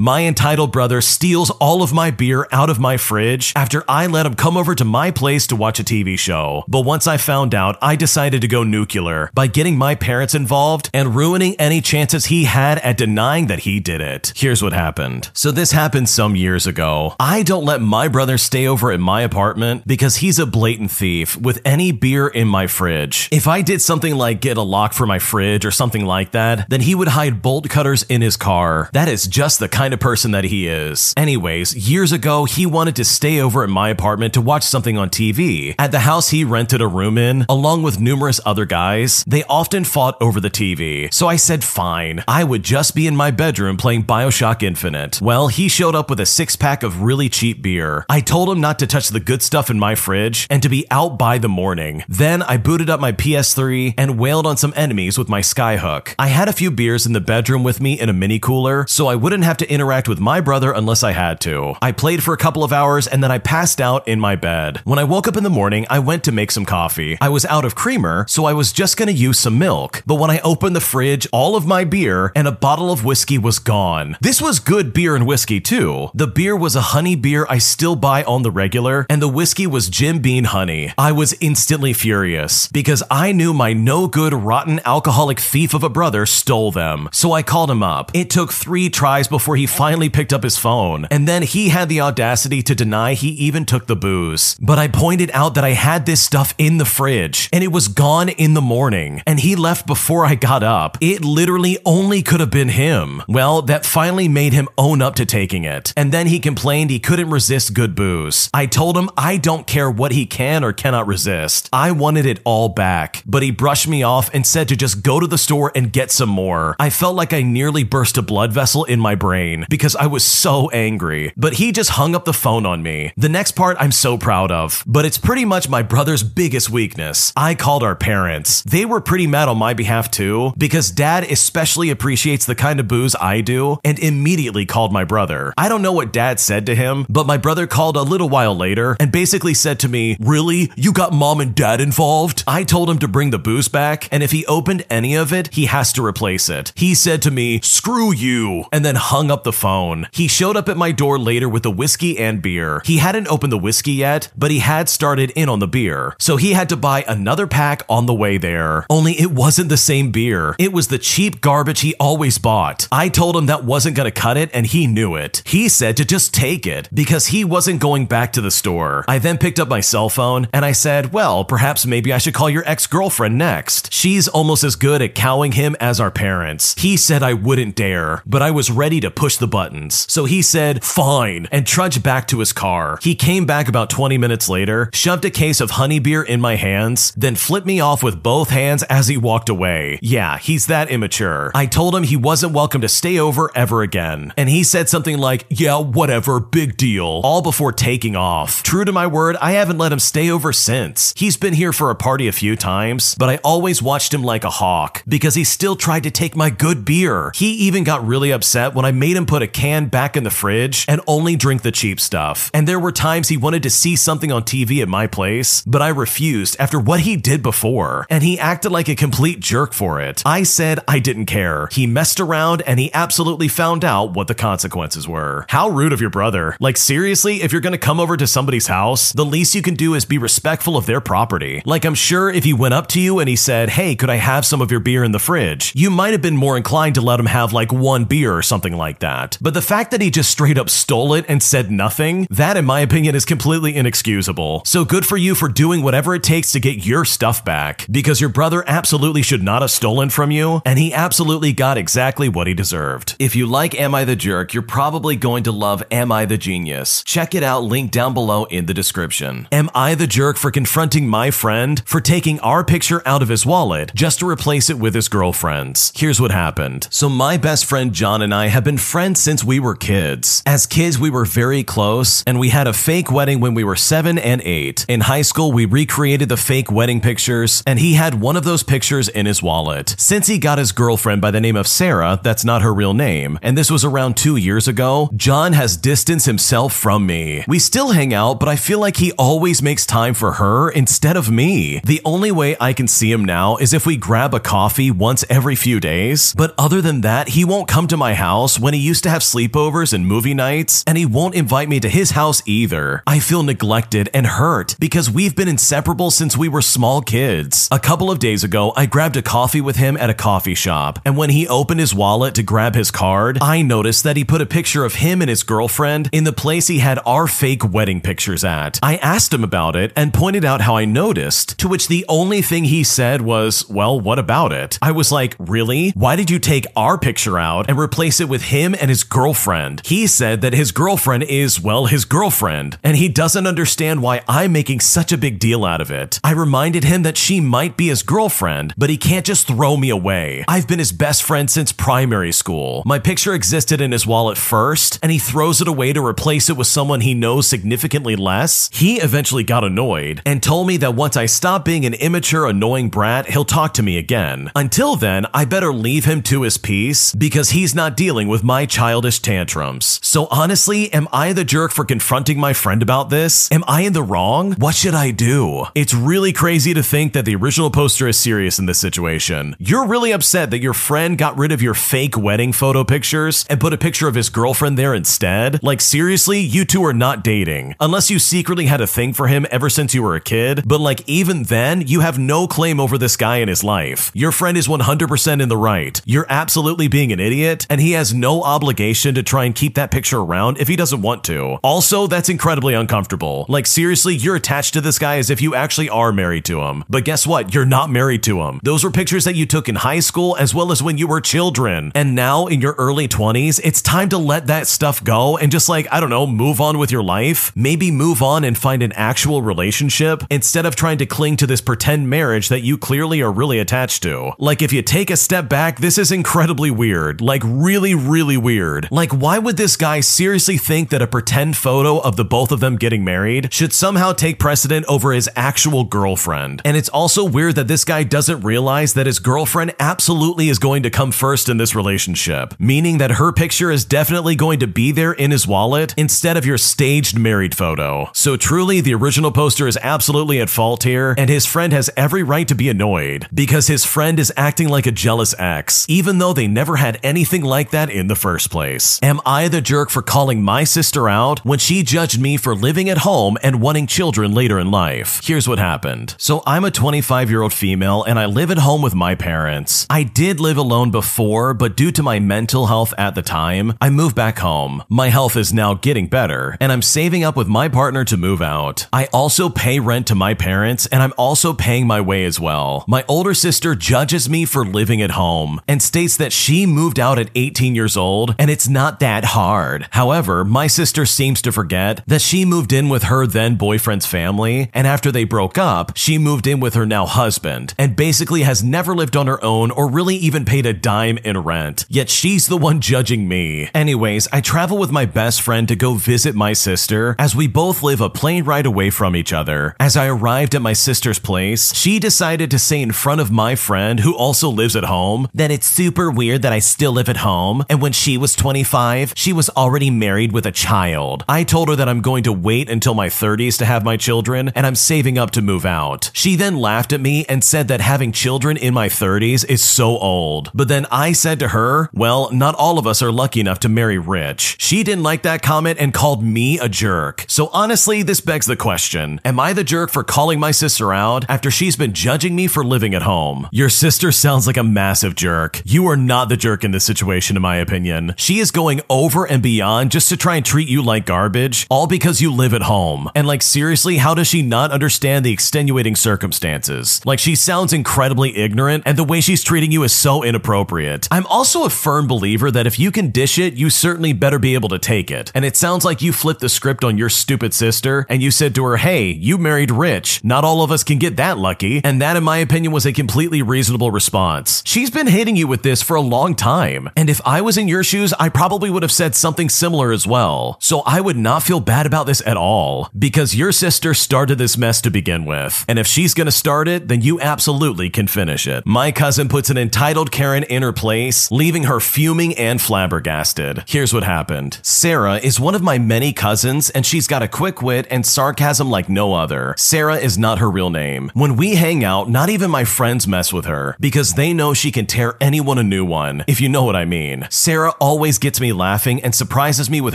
My entitled brother steals all of my beer out of my fridge after I let him come over to my place to watch a TV show. But once I found out, I decided to go nuclear by getting my parents involved and ruining any chances he had at denying that he did it. Here's what happened. So this happened some years ago. I don't let my brother stay over at my apartment because he's a blatant thief with any beer in my fridge. If I did something like get a lock for my fridge or something like that, then he would hide bolt cutters in his car. That is just the kind of person that he is. Anyways, years ago, he wanted to stay over at my apartment to watch something on TV. At the house he rented a room in, along with numerous other guys, they often fought over the TV. So I said fine. I would just be in my bedroom playing Bioshock Infinite. Well, he showed up with a six pack of really cheap beer. I told him not to touch the good stuff in my fridge and to be out by the morning. Then I booted up my PS3 and wailed on some enemies with my skyhook. I had a few beers in the bedroom with me in a mini cooler, so I wouldn't have to interact with my brother unless I had to. I played for a couple of hours and then I passed out in my bed. When I woke up in the morning, I went to make some coffee. I was out of creamer, so I was just gonna use some milk. But when I opened the fridge, all of my beer and a bottle of whiskey was gone. This was good beer and whiskey too. The beer was a honey beer I still buy on the regular, and the whiskey was Jim Beam honey. I was instantly furious because I knew my no good, rotten, alcoholic thief of a brother stole them. So I called him up. It took three tries before he finally picked up his phone, and then he had the audacity to deny he even took the booze. But I pointed out that I had this stuff in the fridge, and it was gone in the morning, and he left before I got up. It literally only could have been him. Well, that finally made him own up to taking it, and then he complained he couldn't resist good booze. I told him I don't care what he can or cannot resist. I wanted it all back, but he brushed me off and said to just go to the store and get some more. I felt like I nearly burst a blood vessel in my brain because I was so angry, but he just hung up the phone on me. The next part I'm so proud of, but it's pretty much my brother's biggest weakness. I called our parents. They were pretty mad on my behalf too, because dad especially appreciates the kind of booze I do and immediately called my brother. I don't know what dad said to him, but my brother called a little while later and basically said to me, Really? You got mom and dad involved? I told him to bring the booze back, and if he opened any of it, he has to replace it. He said to me, Screw you, and then hung up the phone. He showed up at my door later with the whiskey and beer. He hadn't opened the whiskey yet, but he had started in on the beer. So he had to buy another pack on the way there. Only it wasn't the same beer. It was the cheap garbage he always bought. I told him that wasn't gonna cut it, and he knew it. He said to just take it because he wasn't going back to the store. I then picked up my cell phone and I said, Well, perhaps maybe I should call your ex girlfriend next. She's almost as good at cowing him as our parents. He said I wouldn't dare, but I was ready to push the buttons. So he said, Fine, and trudged back to his car. He came back about 20 minutes later, shoved a case of honey beer in my hands, then flipped me off with both hands as he walked away. Yeah, he's that immature. I told him he wasn't welcome to stay over ever again. And he said something like, Yeah, whatever, big deal, all before taking off. True to my word, I haven't let him stay over since. He's been here for a party a few times, but I always watched him like a hawk because he still tried to take my good beer. He even got really upset when I made him put a can back in the fridge and only drink the cheap stuff. And there were times he wanted to see something on TV at my place, but I refused after what he did before, and he acted like a complete jerk for it. I said I didn't care. He messed around and he absolutely found out what the consequences were. How rude of your brother. Like, seriously, if you're gonna come over to somebody's house, the least you can do is be respectful of their property. Like, I'm sure if he went up to you and he said, Hey, could I have some of your beer in the fridge? You might have been more inclined to let him have like one beer or something like that. But the fact that he just straight up stole it and said nothing, that in my opinion is completely inexcusable. So good for you for doing whatever it takes to get your stuff back, because your brother absolutely should not have stolen from you, and he absolutely got exactly what he deserved. If you like Am I the Jerk, you're probably going to love Am I the Genius. Check it out, link down below in the description. Am I the jerk for confronting my friend for taking our picture out of his wallet just to replace it with his girlfriend's? Here's what happened. So, my best friend John and I have been friends since we were kids. As kids, we were very close, and we had a fake wedding when we were seven and eight. In high school, we recreated the fake wedding pictures, and he had one of those pictures in his wallet. Since he got his girlfriend by the name of Sarah, that's not her real name, and this was around two years ago, John has distanced himself from me. We still hang out, but I feel like he always makes time for her instead of me. The only way I can see him now is if we grab a coffee once every few days, but other than that, he won't come to my house when he used to have sleepovers and movie nights, and he won't invite me to his house either. I feel neglected and hurt because we've been inseparable since we were small kids. A couple of days ago, I grabbed a coffee with him at a coffee shop, and when he opened his wallet to grab his card, I noticed that he put a picture of him and his girlfriend in the place he had our fake wedding pictures at. I asked him about it and pointed out how I noticed, to which the only thing he said was, Well, what about it? I was like, Really? Why did you take our picture out and replace it with him and his girlfriend? He said that his girlfriend is, well, his girlfriend, and he doesn't understand why I'm making such a big deal out of it. I reminded him that she might be his girlfriend, but he can't just throw me away. I've been his best friend since primary school. My picture existed in his wallet first, and he throws it away to replace it with someone he knows significantly less. He eventually got annoyed and told me that once I stop being an immature, annoying brat, he'll talk to me again. Until then, I better leave him to his peace because he's not dealing with my childish tantrums. So honestly, am I the jerk for confronting my friend about this? Am I in the wrong? What should I do? It's really crazy to think that the original poster is serious in this situation. You're really upset that your friend got rid of your fake wedding photo pictures and put a picture of his girlfriend there instead? Like seriously, you two are not dating. Unless you secretly had a thing for him ever since you were a kid, but like even then, you have no claim over this guy in his life. Your friend is 100% in the right. You're absolutely being an idiot, and he has no obligation to try and keep that picture around if he doesn't want to. Also, that's incredibly uncomfortable. Like, seriously, you're attached to this guy as if you actually are married to him. But guess what? You're not married to him. Those were pictures that you took in high school as well as when you were children. And now in your early 20s, it's time to let that stuff go and just like, I don't know, move on with your life. Maybe move on and find an actual relationship instead of trying to cling to this pretend marriage that you clearly are really attached to. Like, if you take a step back, this is incredibly weird. Like, really, really weird. Like, why would this guy seriously think that a pretend photo of the both of them getting married should somehow take precedent over his actual girlfriend? And it's also weird that this guy doesn't realize that his girlfriend absolutely is going to come first in this relationship, meaning that her picture is definitely going to be there in his wallet instead of your staged married photo. So truly, the original poster is absolutely at fault here, and his friend has every right to be annoyed because his friend is acting like a jealous ex, even though they never had anything like that in the first place. Am I the jerk for calling my sister out when she judged me for living at home and wanting children later in life? Here's what happened. So I'm a 25 year old female and I live at home with my parents. I did live alone before, but due to my mental health at the time, I moved back home. My health is now getting better, and I'm saving up with my partner to move out. I also pay rent to my parents, and I'm also paying my way as well. My older sister judges me for living at home and states that she moved out at 18 years old and it's not that hard. However, my sister seems to forget that she moved in with her then boyfriend's family, and after they broke up, she moved in with her now husband and basically has never lived on her own or really even paid a dime in rent. Yet she's the one judging me. Anyways, I travel with my best friend to go visit my sister as we both live a plane ride away from each other. As I arrived at my sister's place, she decided to say in front of my friend, who also lives at home, that it's super weird that I still live at home. And when she was 25, she was already married with a child. I told her that I'm going to wait until my 30s to have my children and I'm saving up to move out. She then laughed at me and said that having children in my 30s is so old. But then I said to her, well, not all of us are lucky enough to marry rich. She didn't like that comment and called me a jerk. So honestly, this begs the question Am I the jerk for calling my sister out after she's been judging me for living at home? Your sister sounds like a massive jerk. You are not the jerk in this situation, in my opinion. She is going over and beyond just to try and treat you like garbage, all because you live at home. And like, seriously, how does she not understand the extenuating circumstances? Like, she sounds incredibly ignorant, and the way she's treating you is so inappropriate. I'm also a firm believer that if you can dish it, you certainly better be able to take it. And it sounds like you flipped the script on your stupid sister and you said to her, hey, you married rich. Not all of us can get that lucky. And that, in my opinion, was a completely reasonable response. She's been hitting you with this for a long time. And if I was in your I probably would have said something similar as well. So I would not feel bad about this at all because your sister started this mess to begin with. And if she's gonna start it, then you absolutely can finish it. My cousin puts an entitled Karen in her place, leaving her fuming and flabbergasted. Here's what happened Sarah is one of my many cousins, and she's got a quick wit and sarcasm like no other. Sarah is not her real name. When we hang out, not even my friends mess with her because they know she can tear anyone a new one, if you know what I mean. Sarah Sarah always gets me laughing and surprises me with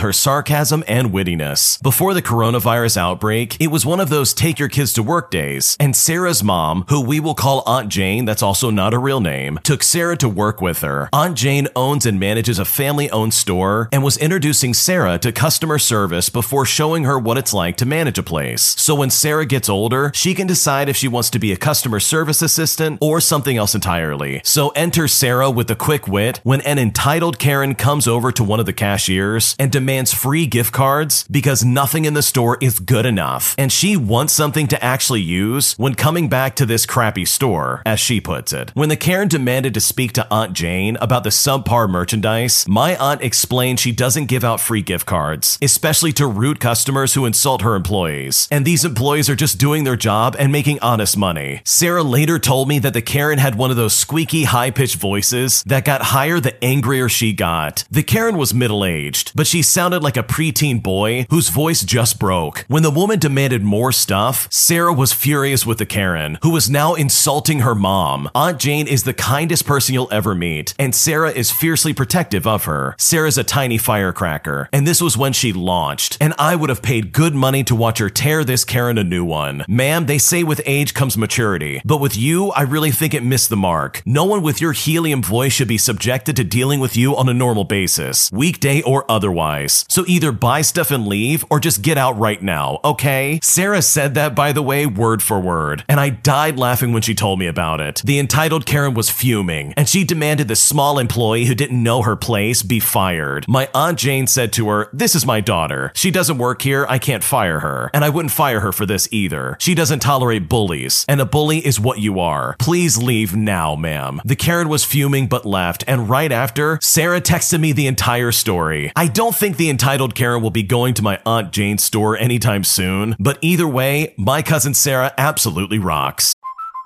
her sarcasm and wittiness. Before the coronavirus outbreak, it was one of those take your kids to work days, and Sarah's mom, who we will call Aunt Jane, that's also not a real name, took Sarah to work with her. Aunt Jane owns and manages a family owned store and was introducing Sarah to customer service before showing her what it's like to manage a place. So when Sarah gets older, she can decide if she wants to be a customer service assistant or something else entirely. So enter Sarah with a quick wit when an entitled Karen comes over to one of the cashiers and demands free gift cards because nothing in the store is good enough. And she wants something to actually use when coming back to this crappy store, as she puts it. When the Karen demanded to speak to Aunt Jane about the subpar merchandise, my aunt explained she doesn't give out free gift cards, especially to rude customers who insult her employees. And these employees are just doing their job and making honest money. Sarah later told me that the Karen had one of those squeaky, high pitched voices that got higher the angrier she got. The Karen was middle aged, but she sounded like a preteen boy whose voice just broke. When the woman demanded more stuff, Sarah was furious with the Karen, who was now insulting her mom. Aunt Jane is the kindest person you'll ever meet, and Sarah is fiercely protective of her. Sarah's a tiny firecracker, and this was when she launched, and I would have paid good money to watch her tear this Karen a new one. Ma'am, they say with age comes maturity, but with you, I really think it missed the mark. No one with your helium voice should be subjected to dealing with you on a normal basis, weekday or otherwise. So either buy stuff and leave, or just get out right now, okay? Sarah said that, by the way, word for word, and I died laughing when she told me about it. The entitled Karen was fuming, and she demanded the small employee who didn't know her place be fired. My Aunt Jane said to her, This is my daughter. She doesn't work here, I can't fire her. And I wouldn't fire her for this either. She doesn't tolerate bullies, and a bully is what you are. Please leave now, ma'am. The Karen was fuming but left, and right after, Sarah texted me the entire story. I don't think the entitled Karen will be going to my Aunt Jane's store anytime soon, but either way, my cousin Sarah absolutely rocks.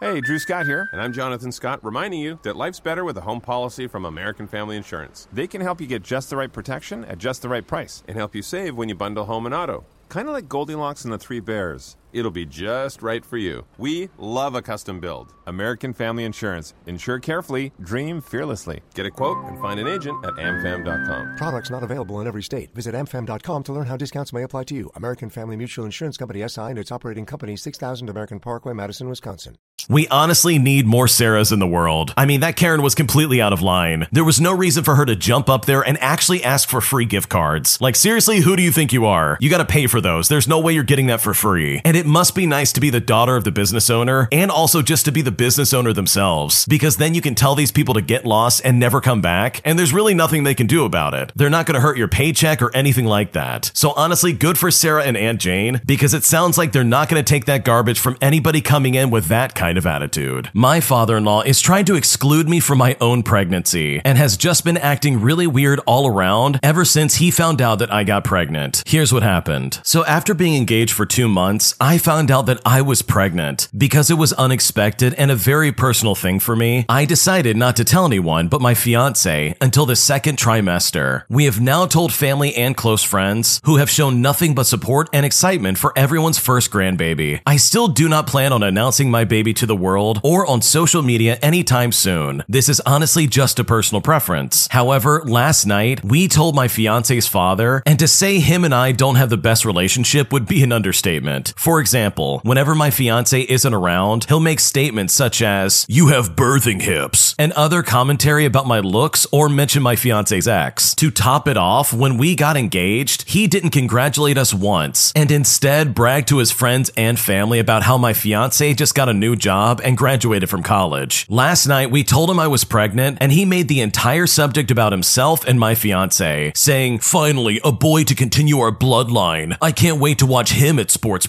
Hey, Drew Scott here, and I'm Jonathan Scott, reminding you that life's better with a home policy from American Family Insurance. They can help you get just the right protection at just the right price and help you save when you bundle home and auto. Kind of like Goldilocks and the Three Bears. It'll be just right for you. We love a custom build. American Family Insurance. Insure carefully, dream fearlessly. Get a quote and find an agent at amfam.com. Products not available in every state. Visit amfam.com to learn how discounts may apply to you. American Family Mutual Insurance Company SI and its operating company 6000 American Parkway, Madison, Wisconsin. We honestly need more Sarahs in the world. I mean, that Karen was completely out of line. There was no reason for her to jump up there and actually ask for free gift cards. Like, seriously, who do you think you are? You gotta pay for those. There's no way you're getting that for free. And it must be nice to be the daughter of the business owner and also just to be the business owner themselves, because then you can tell these people to get lost and never come back, and there's really nothing they can do about it. They're not gonna hurt your paycheck or anything like that. So honestly, good for Sarah and Aunt Jane, because it sounds like they're not gonna take that garbage from anybody coming in with that kind of attitude. My father in law is trying to exclude me from my own pregnancy and has just been acting really weird all around ever since he found out that I got pregnant. Here's what happened. So, after being engaged for two months, found out that I was pregnant. Because it was unexpected and a very personal thing for me, I decided not to tell anyone but my fiance until the second trimester. We have now told family and close friends who have shown nothing but support and excitement for everyone's first grandbaby. I still do not plan on announcing my baby to the world or on social media anytime soon. This is honestly just a personal preference. However, last night, we told my fiance's father, and to say him and I don't have the best relationship would be an understatement. For example, whenever my fiance isn't around, he'll make statements such as, You have birthing hips, and other commentary about my looks or mention my fiance's ex. To top it off, when we got engaged, he didn't congratulate us once, and instead bragged to his friends and family about how my fiance just got a new job and graduated from college. Last night, we told him I was pregnant, and he made the entire subject about himself and my fiance, saying, Finally, a boy to continue our bloodline. I can't wait to watch him at sports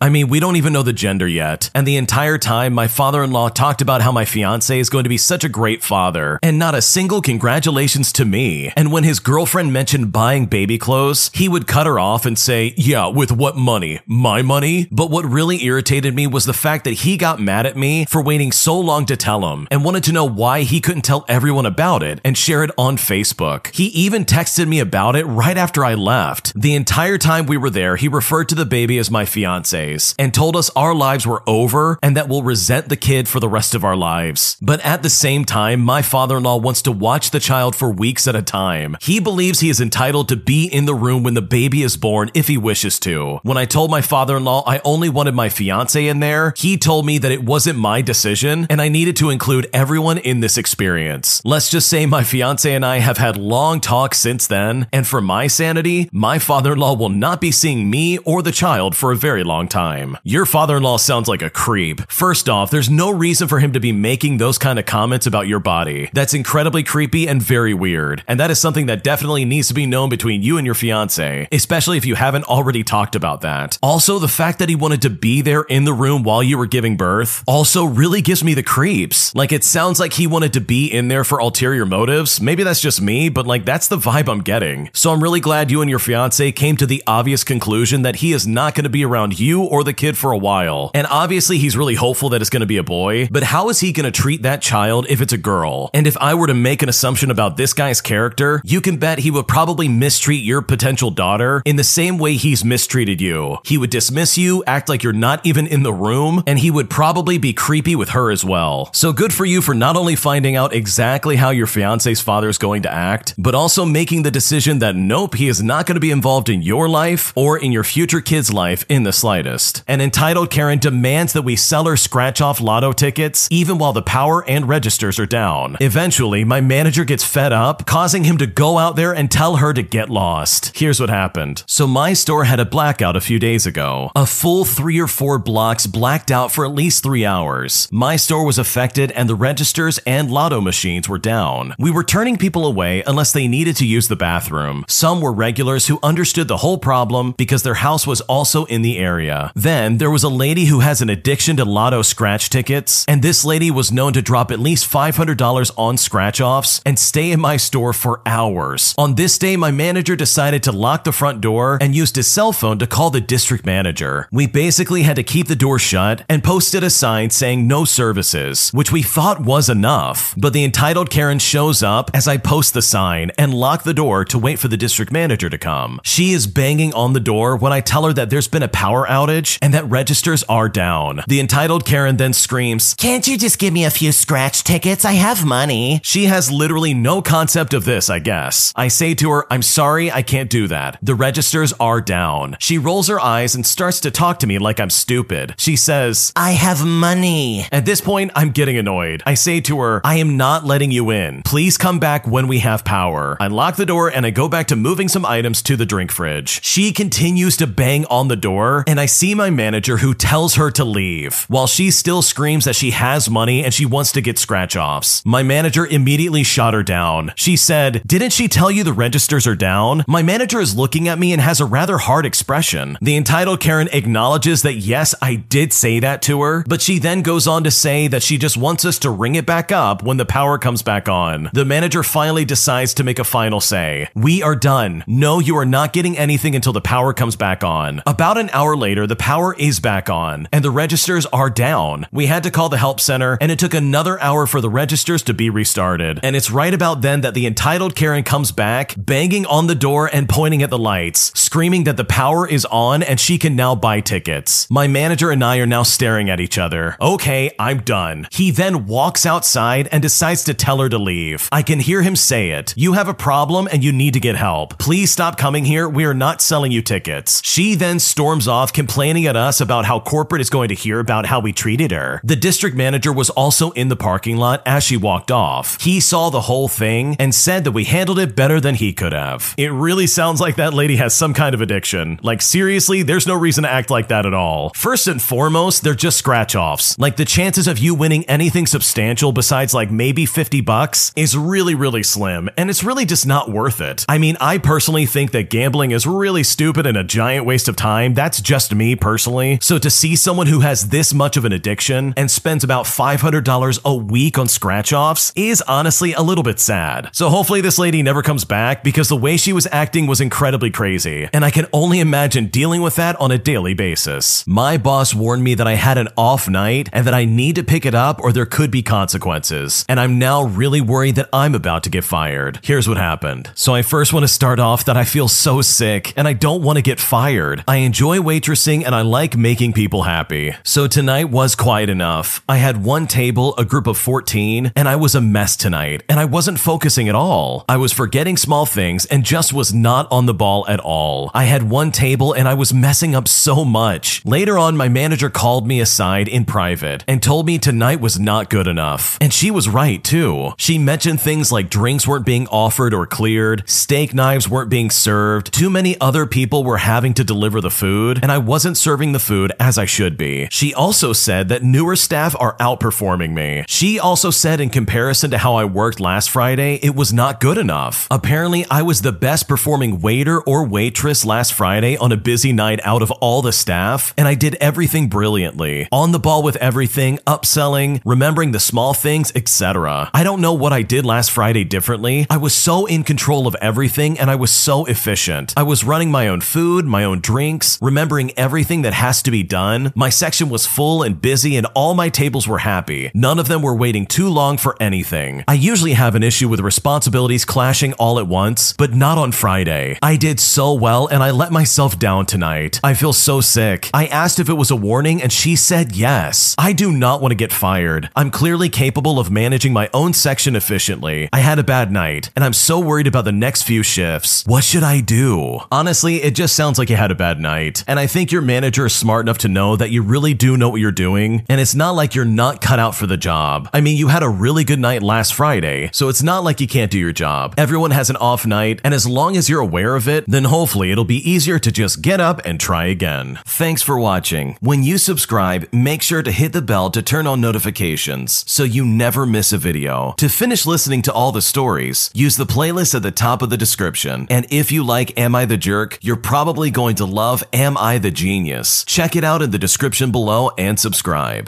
I mean, we don't even know the gender yet. And the entire time, my father in law talked about how my fiance is going to be such a great father, and not a single congratulations to me. And when his girlfriend mentioned buying baby clothes, he would cut her off and say, Yeah, with what money? My money? But what really irritated me was the fact that he got mad at me for waiting so long to tell him and wanted to know why he couldn't tell everyone about it and share it on Facebook. He even texted me about it right after I left. The entire time we were there, he referred to the baby as my fiance fiancés and told us our lives were over and that we'll resent the kid for the rest of our lives. But at the same time, my father in law wants to watch the child for weeks at a time. He believes he is entitled to be in the room when the baby is born if he wishes to. When I told my father in law I only wanted my fiance in there, he told me that it wasn't my decision and I needed to include everyone in this experience. Let's just say my fiance and I have had long talks since then, and for my sanity, my father in law will not be seeing me or the child for a very long time. Your father in law sounds like a creep. First off, there's no reason for him to be making those kind of comments about your body. That's incredibly creepy and very weird, and that is something that definitely needs to be known between you and your fiance, especially if you haven't already talked about that. Also, the fact that he wanted to be there in the room while you were giving birth also really gives me the creeps. Like, it sounds like he wanted to be in there for ulterior motives. Maybe that's just me, but like, that's the vibe I'm getting. So I'm really glad you and your fiance came to the obvious conclusion that he is not going to be around you or the kid for a while. And obviously, he's really hopeful that it's going to be a boy, but how is he going to treat that child if it's a girl? And if I were to make an assumption about this guy's character, you can bet he would probably mistreat your potential daughter in the same way he's mistreated you. He would dismiss you, act like you're not even in the room, and he would probably be creepy with her as well. So good for you for not only finding out exactly how your fiance's father is going to act, but also making the decision that nope, he is not going to be involved in your life or in your future kid's life in the slightest. An entitled Karen demands that we sell her scratch off lotto tickets even while the power and registers are down. Eventually, my manager gets fed up, causing him to go out there and tell her to get lost. Here's what happened. So my store had a blackout a few days ago. A full three or four blocks blacked out for at least three hours. My store was affected and the registers and lotto machines were down. We were turning people away unless they needed to use the bathroom. Some were regulars who understood the whole problem because their house was also in the area. Then there was a lady who has an addiction to lotto scratch tickets, and this lady was known to drop at least $500 on scratch offs and stay in my store for hours. On this day, my manager decided to lock the front door and used his cell phone to call the district manager. We basically had to keep the door shut and posted a sign saying no services, which we thought was enough. But the entitled Karen shows up as I post the sign and lock the door to wait for the district manager to come. She is banging on the door when I tell her that there's been a power outage and that registers are down. The entitled Karen then screams, Can't you just give me a few scratch tickets? I have money. She has literally no concept of this, I guess. I say to her, I'm sorry, I can't do that. The registers are down. She rolls her eyes and starts to talk to me like I'm stupid. She says, I have money. At this point, I'm getting annoyed. I say to her, I am not letting you in. Please come back when we have power. I lock the door and I go back to moving some items to the drink fridge. She continues to bang on the door, and I see my manager who tells her to leave, while she still screams that she has money and she wants to get scratch offs. My manager immediately shot her down. She said, Didn't she tell you the registers are down? My manager is looking at me and has a rather hard expression. The entitled Karen acknowledges that yes, I did say that to her, but she then goes on to say that she just wants us to ring it back up when the power comes back on. The manager finally decides to make a final say. We are done. No, you are not getting anything until the power comes back on. About an hour later, the power is back on and the registers are down. We had to call the help center and it took another hour for the registers to be restarted. And it's right about then that the entitled Karen comes back, banging on the door and pointing at the lights, screaming that the power is on and she can now buy tickets. My manager and I are now staring at each other. Okay, I'm done. He then walks outside and decides to tell her to leave. I can hear him say it. You have a problem and you need to get help. Please stop coming here. We are not selling you tickets. She then storms off complaining at us about how corporate is going to hear about how we treated her. The district manager was also in the parking lot as she walked off. He saw the whole thing and said that we handled it better than he could have. It really sounds like that lady has some kind of addiction. Like, seriously, there's no reason to act like that at all. First and foremost, they're just scratch offs. Like, the chances of you winning anything substantial besides like maybe 50 bucks is really, really slim, and it's really just not worth it. I mean, I personally think that gambling is really stupid and a giant waste of time. That's just me personally. So to see someone who has this much of an addiction and spends about $500 a week on scratch offs is honestly a little bit sad. So hopefully this lady never comes back because the way she was acting was incredibly crazy, and I can only imagine dealing with that on a daily basis. My boss warned me that I had an off night and that I need to pick it up or there could be consequences, and I'm now really worried that I'm about to get fired. Here's what happened. So I first want to start off that I feel so sick and I don't want to get fired. I enjoy waitressing and I like making people happy. So tonight was quiet enough. I had one table, a group of 14, and I was a mess tonight, and I wasn't focusing at all. I was forgetting small things and just was not on the ball at all. I had one table and I was messing up so much. Later on, my manager called me aside in private and told me tonight was not good enough. And she was right too. She mentioned things like drinks weren't being offered or cleared, steak knives weren't being served, too many other people were having to deliver the food, and I wasn't serving the food as I should be. She also said that newer staff are outperforming me. She also said, in comparison to how I worked last Friday, it was not good enough. Apparently, I was the best performing waiter or waitress last Friday on a busy night out of all the staff, and I did everything brilliantly. On the ball with everything, upselling, remembering the small things, etc. I don't know what I did last Friday differently. I was so in control of everything and I was so efficient. I was running my own food, my own drinks, remembering everything that has to be done. My section was full and busy and all my tables were happy. None of them were waiting too long for anything. I usually have an issue with responsibilities clashing all at once, but not on Friday. I did so well and I let myself down tonight. I feel so sick. I asked if it was a warning and she said yes. I do not want to get fired. I'm clearly capable of managing my own section efficiently. I had a bad night and I'm so worried about the next few shifts. What should I do? Honestly, it just sounds like you had a bad night. And I think your manager is smart enough to know that you really do know what you're doing. And it's not like you're not cut out for the job. I mean, you had a really good night last Friday, so it's not like you can't do your job. Everyone has an off night, and as long as you're aware of it, then hopefully it'll be easier to just get up and try again. Thanks for watching. When you subscribe, make sure to hit the bell to turn on notifications so you never miss a video. To finish listening to all the stories, use the playlist at the top of the description. And if you like Am I the Jerk, you're probably going to love Am I the Genius. Check it out in the description below and subscribe.